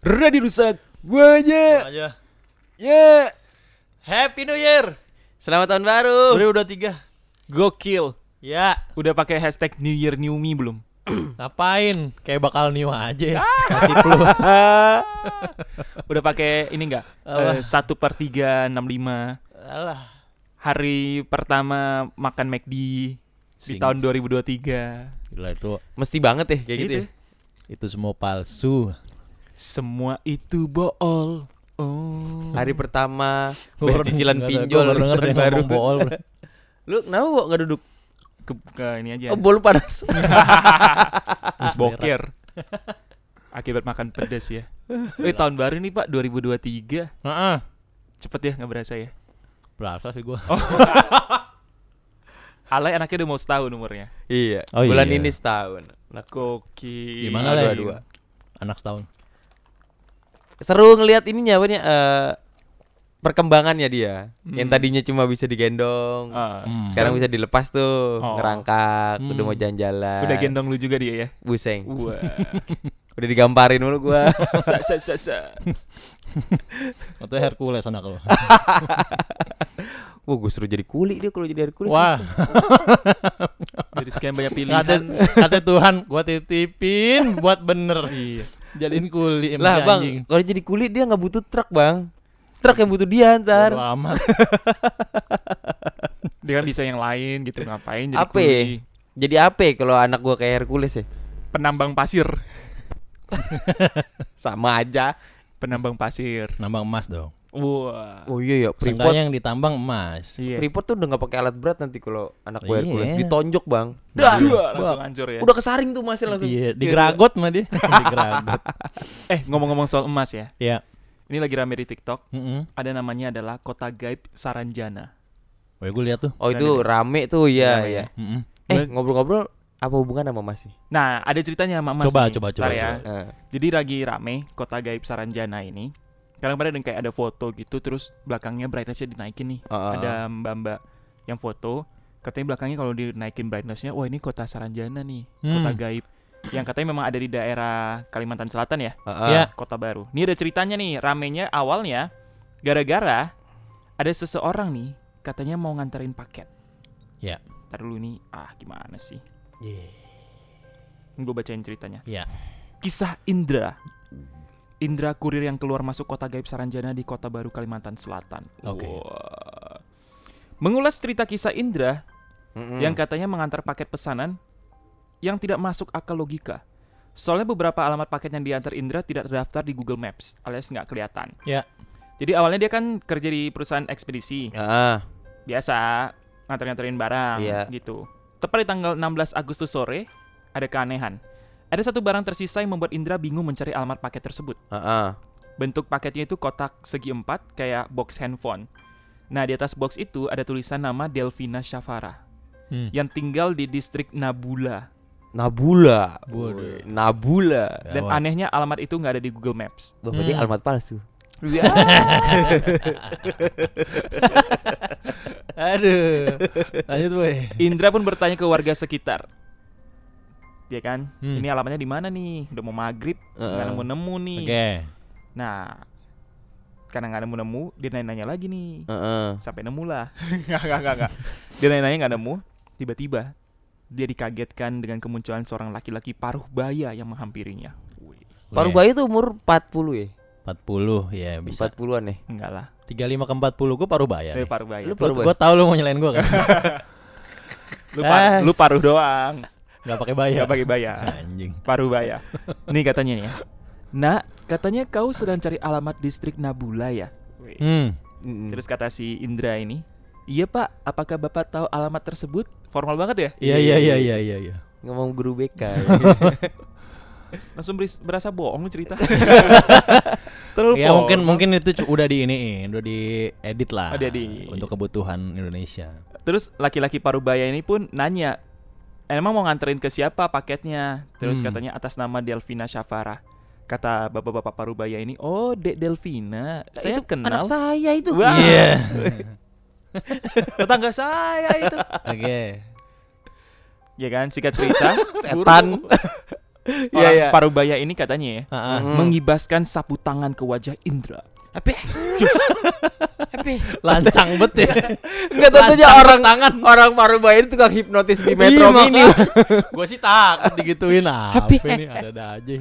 Ready rusak. Wanya. aja. Ya. Happy New Year. Selamat tahun baru. 2023. Gokil. Ya, Udah pakai hashtag New Year New Me belum? ngapain? Kayak bakal new aja. Ah. Kasih clue. Udah pakai ini enggak? Eh, Satu per tiga enam lima. Alah. Hari pertama makan McD di Sing. tahun 2023. Gila itu Mesti banget ya kayak gitu. Itu. ya? itu semua palsu. Semua itu bohong. Oh. Hari pertama bayar cicilan pinjol baru denger baru. bool. Lu kenapa kok nggak duduk? ke, ke ini aja. Oh, bolu panas. Terus boker. Akibat makan pedas ya. Eh tahun baru nih Pak 2023. Heeh. Cepet ya nggak berasa ya. Berasa sih gua. Alay anaknya udah mau setahun umurnya. iya. Oh, Bulan iya. ini setahun. Nah, Gokil. Gimana dua lah dua. Anak setahun. Seru ngelihat ininya apa nih eh, perkembangannya dia. Yang Hmm. tadinya cuma bisa digendong. Ah, Hmm. Sekarang bisa dilepas tuh, Oh. ngerangkak, udah Hmm. mau jalan-jalan. Udah gendong lu juga dia ya. Buseng. Wah. Udah digamparin mulu gua. sa, sa, sa, sa. Atau Hercules anak lo. Wah, gue suruh jadi kuli dia kalau jadi Hercules. Wah, Jadi sekian banyak kata, pilihan. kata Tuhan gua titipin buat bener. iya. Jadiin kuli emang Lah, Bang, anjing. kalau jadi kuli dia nggak butuh truk, Bang. Truk yang butuh dia ntar. Bodo amat. Dia kan bisa yang lain gitu ngapain jadi Apa ya? kuli. Jadi apa ya kalau anak gua kayak Hercules ya? Penambang pasir. Sama aja. Penambang pasir. Nambang emas dong. Wah. Oh iya ya, Freeport. Yang ditambang emas. Iya. Freeport tuh udah nggak pakai alat berat nanti kalau anak gua Iya. Hercules ditonjok, Bang. Dah, Dah, langsung hancur ya. udah kesaring tuh masih langsung. Iya, digeragot mah dia. digeragot. Eh, ngomong-ngomong soal emas ya. Iya. Ini lagi rame di TikTok. Heeh. Ada namanya adalah Kota Gaib Saranjana. Oh, gue lihat tuh. Oh itu rame tuh, iya Rame iya. Heeh. Eh ngobrol-ngobrol apa hubungan sama Mas sih? Nah, ada ceritanya sama Mas. Coba, nih. coba, coba, Ntar ya. coba. Eh, Jadi lagi rame Kota Gaib Saranjana ini. Kadang-kadang kayak ada foto gitu terus belakangnya brightnessnya dinaikin nih. Ah, Ada mbak-mbak yang foto. Katanya belakangnya kalau dinaikin brightnessnya, wah ini kota Saranjana nih, Hmm. kota gaib. Yang katanya memang ada di daerah Kalimantan Selatan ya, ah. Iya. kota baru. Ini ada ceritanya nih, ramenya awalnya gara-gara ada seseorang nih katanya mau nganterin paket. Ya. Ntar dulu nih, ah gimana sih? Iya. Gue bacain ceritanya. Iya. Kisah Indra. Indra kurir yang keluar masuk kota gaib Saranjana di kota baru Kalimantan Selatan. Oke. Wah. Mengulas cerita kisah Indra Mm-mm. yang katanya mengantar paket pesanan yang tidak masuk akal logika. Soalnya beberapa alamat paket yang diantar Indra tidak terdaftar di Google Maps alias nggak kelihatan. Ya. Jadi awalnya dia kan kerja di perusahaan ekspedisi, Ah, ah. biasa nganter-nganterin barang Iya. gitu. Tepat di tanggal 16 Agustus sore ada keanehan. Ada satu barang tersisa yang membuat Indra bingung mencari alamat paket tersebut. ah. Bentuk paketnya itu kotak segi empat kayak box handphone. Nah di atas box itu ada tulisan nama Delvina Syafara Hmm. yang tinggal di distrik Nabula. Nabula. Waduh. Woi, Nabula. Dan Gawat. anehnya alamat itu nggak ada di Google Maps. Wah, berarti Hmm. alamat palsu. Aduh. Lanjut, boy. Indra pun bertanya ke warga sekitar. Ya kan, Hmm. ini alamatnya di mana nih? Udah mau maghrib, nggak Heeh. nemu-nemu nih. Oke. Nah, karena nggak nemu-nemu, dia nanya-nanya lagi nih. Heeh. Sampai nemu lah. Nggak, nggak, nggak, nggak. Dia nanya-nanya nggak nemu. Tiba-tiba dia dikagetkan dengan kemunculan seorang laki-laki paruh baya yang menghampirinya. Wih, Paruh Oke. bayi tuh umur 40 ya? 40 ya bisa. 40-an ya? enggak lah. 35 ke 40 gue paruh bayar. Eh, nih. paruh baya. Lu Lu, paruh Gue tau lu mau nyalain gue kan. par- Eh. lu paruh doang. Gak pakai bayar. Nggak pakai baya. Anjing. Paruh baya. Ini katanya nih ya. Nak, katanya kau sedang cari alamat distrik Nabula ya? Hmm. Terus kata si Indra ini, iya pak, apakah bapak tahu alamat tersebut? Formal banget ya? Iya iya iya iya iya iya. ngomong guru BK. Langsung beris- berasa bohong cerita. Terlalu Ya mungkin mungkin itu udah di ini, udah di edit lah. Oh, di- untuk kebutuhan Indonesia. Terus laki-laki parubaya ini pun nanya, emang mau nganterin ke siapa paketnya? Terus Hmm. katanya atas nama Delvina Syafara. Kata bapak-bapak parubaya ini, oh Dek Delvina, saya itu kenal. anak saya itu. Wah, Iya. tetangga saya itu. Oke. Ya kan, singkat cerita, Setan. Iya, orang iya. Parubaya ini katanya ya. Hmm. mengibaskan sapu tangan ke wajah Indra. Apa? Apa? Lancang bet ya. Enggak tentunya orang tangan. orang Parubaya itu tukang hipnotis di Metro Iya, Mini. Gue sih takut digituin apa Apa? ini ada-ada aja.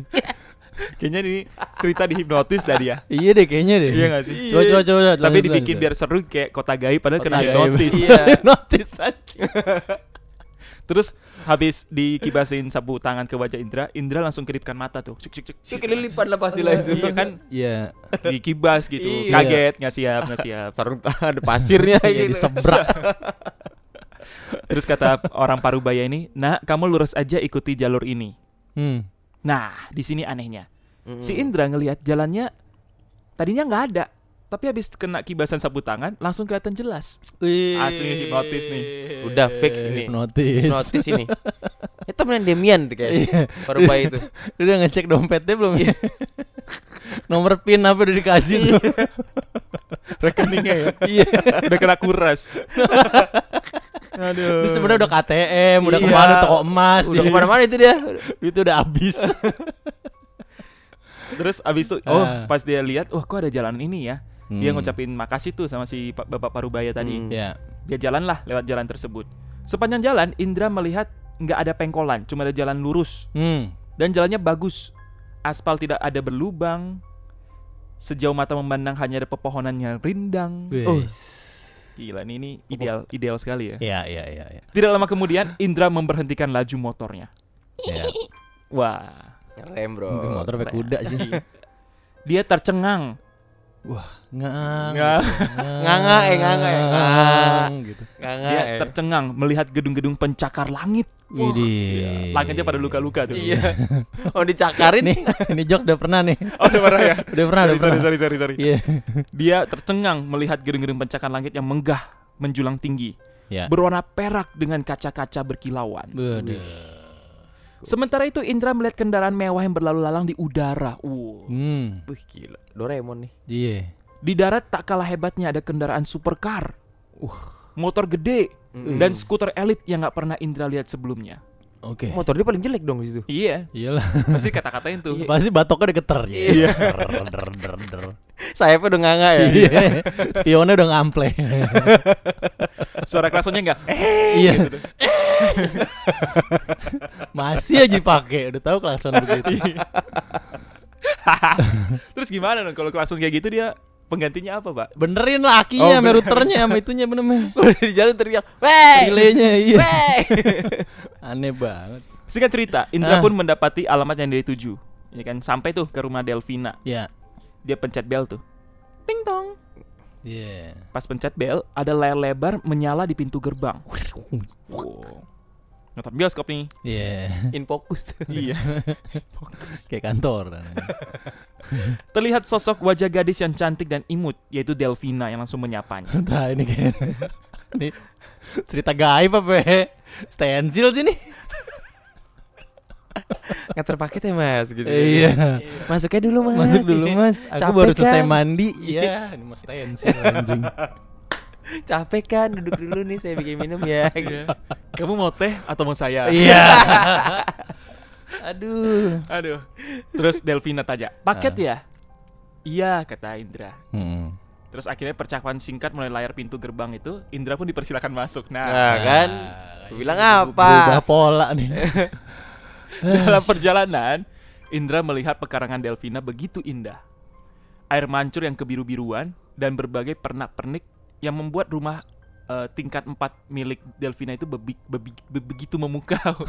Kayaknya ini cerita dihipnotis tadi ya. Iya deh kayaknya deh. Iya nggak sih? Coba coba coba. Tapi lanjut, dibikin biar seru kayak kota gaib padahal kena hipnotis. Iya. Notis aja. Terus habis dikibasin sapu tangan ke wajah Indra, Indra langsung kedipkan mata tuh. Cuk cuk cuk. Itu kelilipan lah pastilah itu. Iya kan Iya. dikibas gitu. Iya. Kaget, nggak siap, nggak siap. Sarung tangan ada pasirnya Iya gitu. disebrak. Terus kata orang Parubaya ini, "Nah, kamu lurus aja ikuti jalur ini." Hmm. Nah, di sini anehnya. Mm-mm. Si Indra ngelihat jalannya tadinya nggak ada, tapi habis kena kibasan sapu tangan langsung kelihatan jelas. Asli hipnotis nih. Udah fix ini. Hipnotis. Hipnotis ini. Itu temen Demian tuh kayak. Iya. Parubaya itu. Lu udah ngecek dompetnya belum ya? Nomor PIN apa udah dikasih? Rekeningnya ya. Iya. Udah kena kuras. Aduh. Itu sebenarnya udah KTM, udah Iya. ke mana toko emas, Udah ke mana-mana itu dia. itu udah habis. Terus abis itu, oh Ah. pas dia lihat, wah kok ada jalan ini ya. Dia Hmm. ngucapin makasih tuh sama si pa- Bapak Parubaya tadi. Hmm. Ya. Dia jalan lah lewat jalan tersebut. Sepanjang jalan, Indra melihat nggak ada pengkolan, cuma ada jalan lurus. Hmm. Dan jalannya bagus. Aspal tidak ada berlubang. Sejauh mata memandang hanya ada pepohonan yang rindang. Oh, gila ini, ini ideal ideal sekali ya. Iya, iya, iya, iya. Tidak lama kemudian Indra memberhentikan laju motornya. Iya. Wah, Keren, Bro. Motor pakai kuda sih. dia tercengang. Wah, ngang. Nggak. Nganga, eh, nganga, eh, ngang. gitu. Nggak Dia nggak, eh. tercengang melihat gedung-gedung pencakar langit. Widih. Langitnya pada luka-luka tuh. Iya. Oh dicakarin Nih, ini jok udah pernah nih. Oh, udah pernah ya? Udah pernah, udah sorry, pernah. sorry, sorry, sorry. Iya. Dia tercengang melihat gedung-gedung pencakar langit yang menggah menjulang tinggi, Ya. berwarna perak dengan kaca-kaca berkilauan. Waduh. Sementara itu Indra melihat kendaraan mewah yang berlalu lalang di udara. Uh. Hmm. Wih gila. Doraemon nih. Iya. Di darat tak kalah hebatnya ada kendaraan supercar, Uh. motor gede, Mm. dan skuter elit yang nggak pernah Indra lihat sebelumnya. Oke. Motor dia paling jelek dong di situ. Iya, Iyalah. pasti kata-katain tuh. Pasti batoknya udah geter ya. Iya. Der, der, der, der. Sayapnya udah nganga ya. Iya. Spionnya udah ngample. Suara klaksonnya enggak. Eh, Iya. gitu. Masih aja dipakai. Udah tahu klakson begitu. Terus gimana dong kalau klakson kayak gitu dia penggantinya apa, Pak? Benerin lah Oh, akinya, bener. sama routernya, sama itunya bener-bener. Udah di jalan teriak. Wey. Relaynya iya. Wey. Aneh banget. Singkat cerita, Indra Ah. pun mendapati alamat yang dia tuju. Ya kan, sampai tuh ke rumah Delvina. Ya. Dia pencet bel tuh. Ting tong. Iya. Pas pencet bel, ada layar lebar menyala di pintu gerbang. Wow. Nonton bioskop nih. Iya. In fokus tuh. iya. Kayak kantor. Terlihat sosok wajah gadis yang cantik dan imut, yaitu Delvina yang langsung menyapanya. Entah ini kayak ini cerita gaib apa ya? Stensil sih nih. Nganter paket ya mas gitu. Iya. Masuknya dulu mas. Masuk dulu mas. Aku Capek baru selesai kan? mandi. Iya. Ini mas stensil anjing. Capek kan duduk dulu nih saya bikin minum ya. Kamu mau teh atau mau saya? Iya. Aduh. Aduh. Terus Delvina tanya, paket ya? Iya, kata Indra. Hmm. Terus akhirnya percakapan singkat mulai layar pintu gerbang itu, Indra pun dipersilakan masuk. Nah, Nah kan. Ah, Gua bilang apa? Berubah pola nih. dalam perjalanan, Indra melihat pekarangan Delvina begitu indah. Air mancur yang kebiru-biruan dan berbagai pernak-pernik yang membuat rumah eh, tingkat 4 milik Delvina itu bebi- bebi- be- begitu memukau.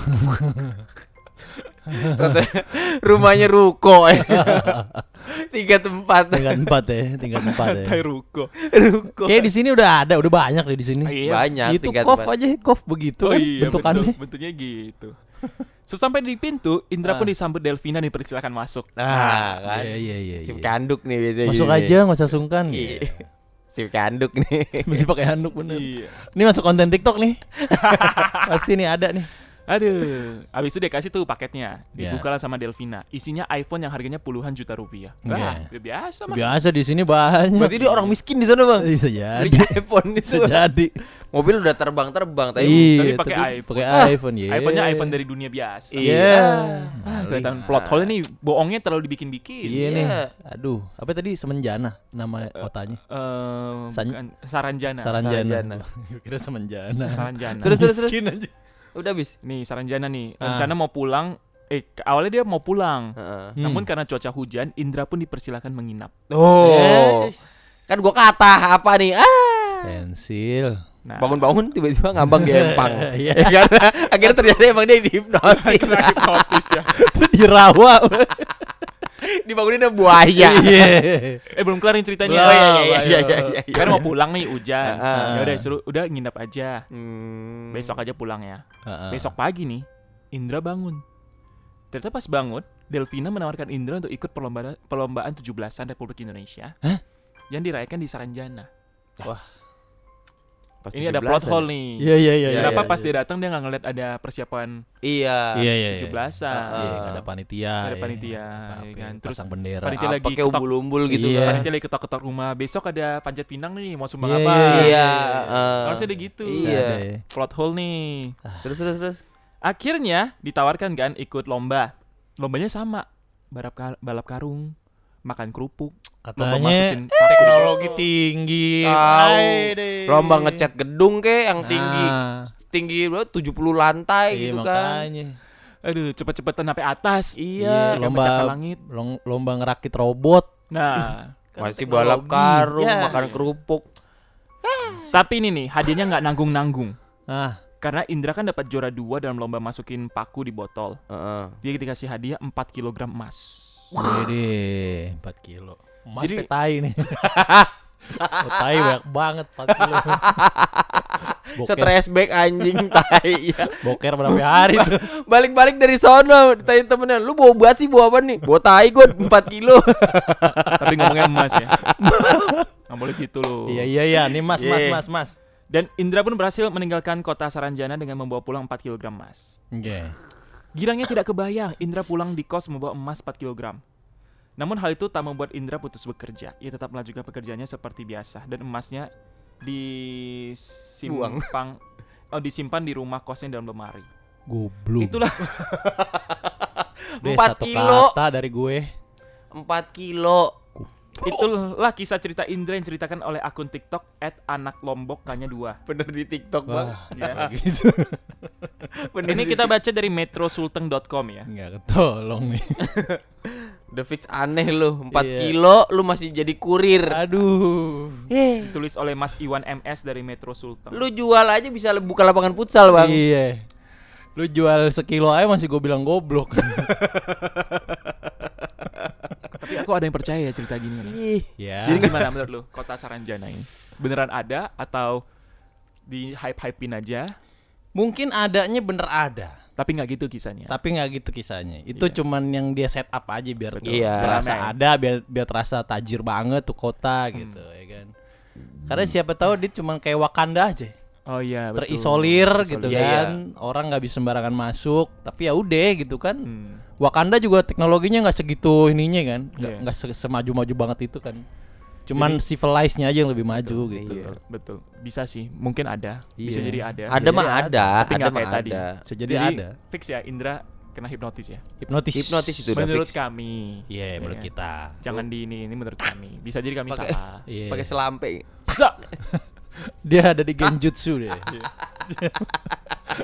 Rumahnya ruko ya. Tiga tempat. Tingkat empat ya, tingkat empat ya. Ruko. ruko. Kayak di sini udah ada, udah banyak deh di sini. Iya. Banyak Itu tingkat kof aja, kof begitu Oh kan iya, bentukannya. betul. bentuknya gitu. Sesampai di pintu, Indra pun disambut Delvina dipersilakan masuk. Nah, kan. Iya iya iya. Si iya. kanduk nih biasanya. Masuk gini. aja nggak usah sungkan. Iya. Si kanduk nih. Mesti pakai handuk bener. Iya. Ini masuk konten TikTok nih. Pasti nih ada nih. Aduh, abis itu dia kasih tuh paketnya, Ya. dibuka lah sama Delvina. Isinya iPhone yang harganya puluhan juta rupiah. Wah, ya biasa mah. Biasa di sini banyak. Berarti dia orang miskin di sana, Bang. bisa Beli jadi. iPhone Bisa itu. jadi. Mobil udah terbang-terbang tapi Iya, tapi pakai iPhone. Pakai Ah, iPhone ya. iPhone-nya iPhone dari dunia biasa. Iya. Ah, kelihatan plot hole nih bohongnya terlalu dibikin-bikin. Iya nih. Iya. Aduh, apa tadi Semenjana nama kotanya? Eh, San- bukan, Saranjana. Saranjana. Saranjana. Gua Kira Semenjana. Saranjana. Terus terus terus. Miskin aja. Udah habis. Nih Saranjana nih, Ah. rencana mau pulang. Eh, awalnya dia mau pulang. Hmm. Namun karena cuaca hujan, Indra pun dipersilakan menginap. Oh. Yes. Kan gua kata apa nih? Ah. Pensil. Nah, Bangun-bangun tiba-tiba ngambang di empang. Iya. Ya kan? Akhirnya ternyata emang dia dihipnotis. hipnotis ya. Itu di rawa. Dibangunin ada buaya. Iya. Eh belum kelar nih ceritanya. Oh iya iya iya iya iya. iya. Kan mau pulang nih hujan. Ah. Ya udah suruh udah nginap aja. Hmm. Besok aja pulang ya. Heeh. Besok pagi nih, Indra bangun. Ternyata pas bangun, Delvina menawarkan Indra untuk ikut perlombaan perlombaan 17-an Republik Indonesia. Hah? Yang dirayakan di Saranjana. Pas Ini ada 17-an. plot hole nih. Iya iya iya. Kenapa iya, pas iya. dia datang dia nggak ngeliat ada persiapan Iya. Iya iya. iya. 17-an. Ah, Iya, ada panitia. Ada ya. panitia, ya kan. Terus pasang bendera. panitia Apa lagi ketok- umbul-umbul gitu Iya. kan. Panitia lagi ketok-ketok rumah. Besok ada panjat pinang nih, mau sumbang Iya, apa? iya, Iya. Harusnya ada gitu. Iya. Ya. Plot hole nih. Terus terus terus. Akhirnya ditawarkan kan ikut lomba. Lombanya sama. Balap kar- balap karung, makan kerupuk, Katanya teknologi tinggi. Tahu. Lomba ngecat gedung ke yang tinggi Nah, tinggi berapa 70 lantai iya, gitu kan. makanya. Aduh, cepet-cepetan sampai atas. Iya. Kayak lomba langit. lomba ngerakit robot. Nah, Kan Masih teknologi. balap karung, Ya. makan kerupuk. tapi ini nih hadiahnya nggak nanggung-nanggung. Ah, Karena Indra kan dapat juara dua dalam lomba masukin paku di botol. Heeh. Dia dikasih hadiah 4 kg emas. Wede, 4 kilo. Mas Jadi- petai nih. oh, tai banyak banget 4 kilo. boker, Stres back anjing tai ya. boker berapa hari tuh? Balik-balik dari sono ditanya temennya, "Lu bawa buat sih bawa apa nih?" Bawa tai gua 4 kilo. Tapi ngomongnya emas ya. Nggak boleh gitu loh. Iya iya iya, nih Mas, Mas, Iya. Mas, Mas. Dan Indra pun berhasil meninggalkan kota Saranjana dengan membawa pulang 4 kg emas. Oke. Girangnya tidak kebayang Indra pulang di kos membawa emas 4 kg. Namun hal itu tak membuat Indra putus bekerja. Ia tetap melanjutkan pekerjaannya seperti biasa dan emasnya disimpan oh, disimpan di rumah kosnya dalam lemari. Goblok. Itulah Deh, Empat satu kilo. kata dari gue. 4 kilo. itulah kisah cerita Indra yang diceritakan oleh akun TikTok @anaklombok kanya 2. Bener di TikTok, Bang. Wah, Ya. gitu. Bener Ini di- kita baca dari metrosulteng.com ya. Enggak ketolong nih. udah fix aneh lu. 4 Iya. kilo lu masih jadi kurir. Aduh. Eh, Ditulis oleh Mas Iwan MS dari Metro Sulteng. lu jual aja bisa buka lapangan futsal, Bang. Iya. Lu jual sekilo aja masih gue bilang goblok. Tapi aku ada yang percaya ya cerita gini nih. Ih, ya. Jadi gimana menurut lu kota Saranjana ini? Beneran ada atau di hype-hypein aja? Mungkin adanya bener ada. Tapi nggak gitu kisahnya. Tapi nggak gitu kisahnya. Itu Iya. cuman yang dia set up aja biar Betul. Iya. terasa Ramai. ada, biar biar terasa tajir banget tuh kota gitu ya kan. Karena siapa tahu dia cuman kayak Wakanda aja. Oh iya, betul. terisolir gitu Iya, iya. kan. Orang nggak bisa sembarangan masuk, tapi ya udah gitu kan. Hmm. Wakanda juga teknologinya nggak segitu ininya kan. Nggak Iya. nggak se- semaju-maju banget itu kan. Cuman civilized-nya aja yang lebih maju gitu. Betul, betul. Bisa sih, mungkin ada. Bisa Iya. jadi ada. ada mah ada, ada, tapi ada mah tadi. ada. Bisa jadi, ada. Fix ya Indra kena hipnotis ya. Hipnotis. Hipnotis itu menurut fix. kami. Iya, Ya menurut kita. Jangan di ini, ini menurut kami. Bisa jadi kami Pakai- salah. Iya. Pakai selampe. Dia ada di genjutsu deh. Iya.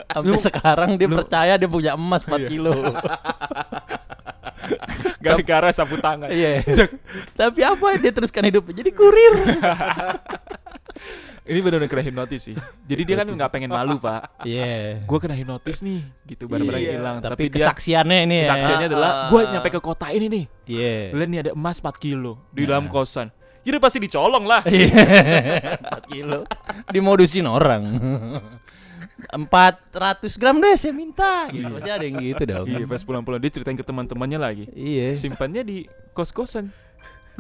Sampai sekarang dia lu- percaya dia punya emas 4 Iya. kilo. Gara-gara sapu tangan. Iya. Tapi apa dia teruskan hidupnya jadi kurir. Ini benar-benar kena hipnotis sih. Jadi dia kan nggak pengen malu pak. Iya. Gue kena hipnotis nih, gitu barang-barang Iya. hilang. Tapi, Tapi, dia kesaksiannya ini ya. kesaksiannya Ah, adalah ah. gue nyampe ke kota ini nih. Iya. Lihat nih ada emas 4 kilo di Nah. dalam kosan. Jadi pasti dicolong lah. Iya. 4 kilo. Dimodusin orang. 400 gram deh saya minta gitu. Pasti ada yang gitu dong. Iya, pas pulang-pulang dia ceritain ke teman-temannya lagi. Iya. Simpannya di kos-kosan.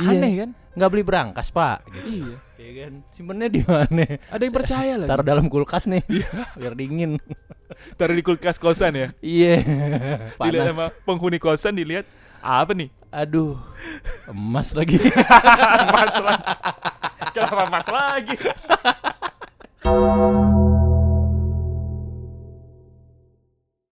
Iya. Aneh kan? Nggak beli berangkas, Pak. Gitu. Iya. Iya kan? Simpennya di mana? Ada yang percaya lagi. Taruh dalam kulkas nih. Biar dingin. Taruh di kulkas kosan ya. Iya. Dilihat Panas. sama penghuni kosan dilihat apa nih? Aduh. Emas lagi. Emas lagi. Kenapa emas lagi?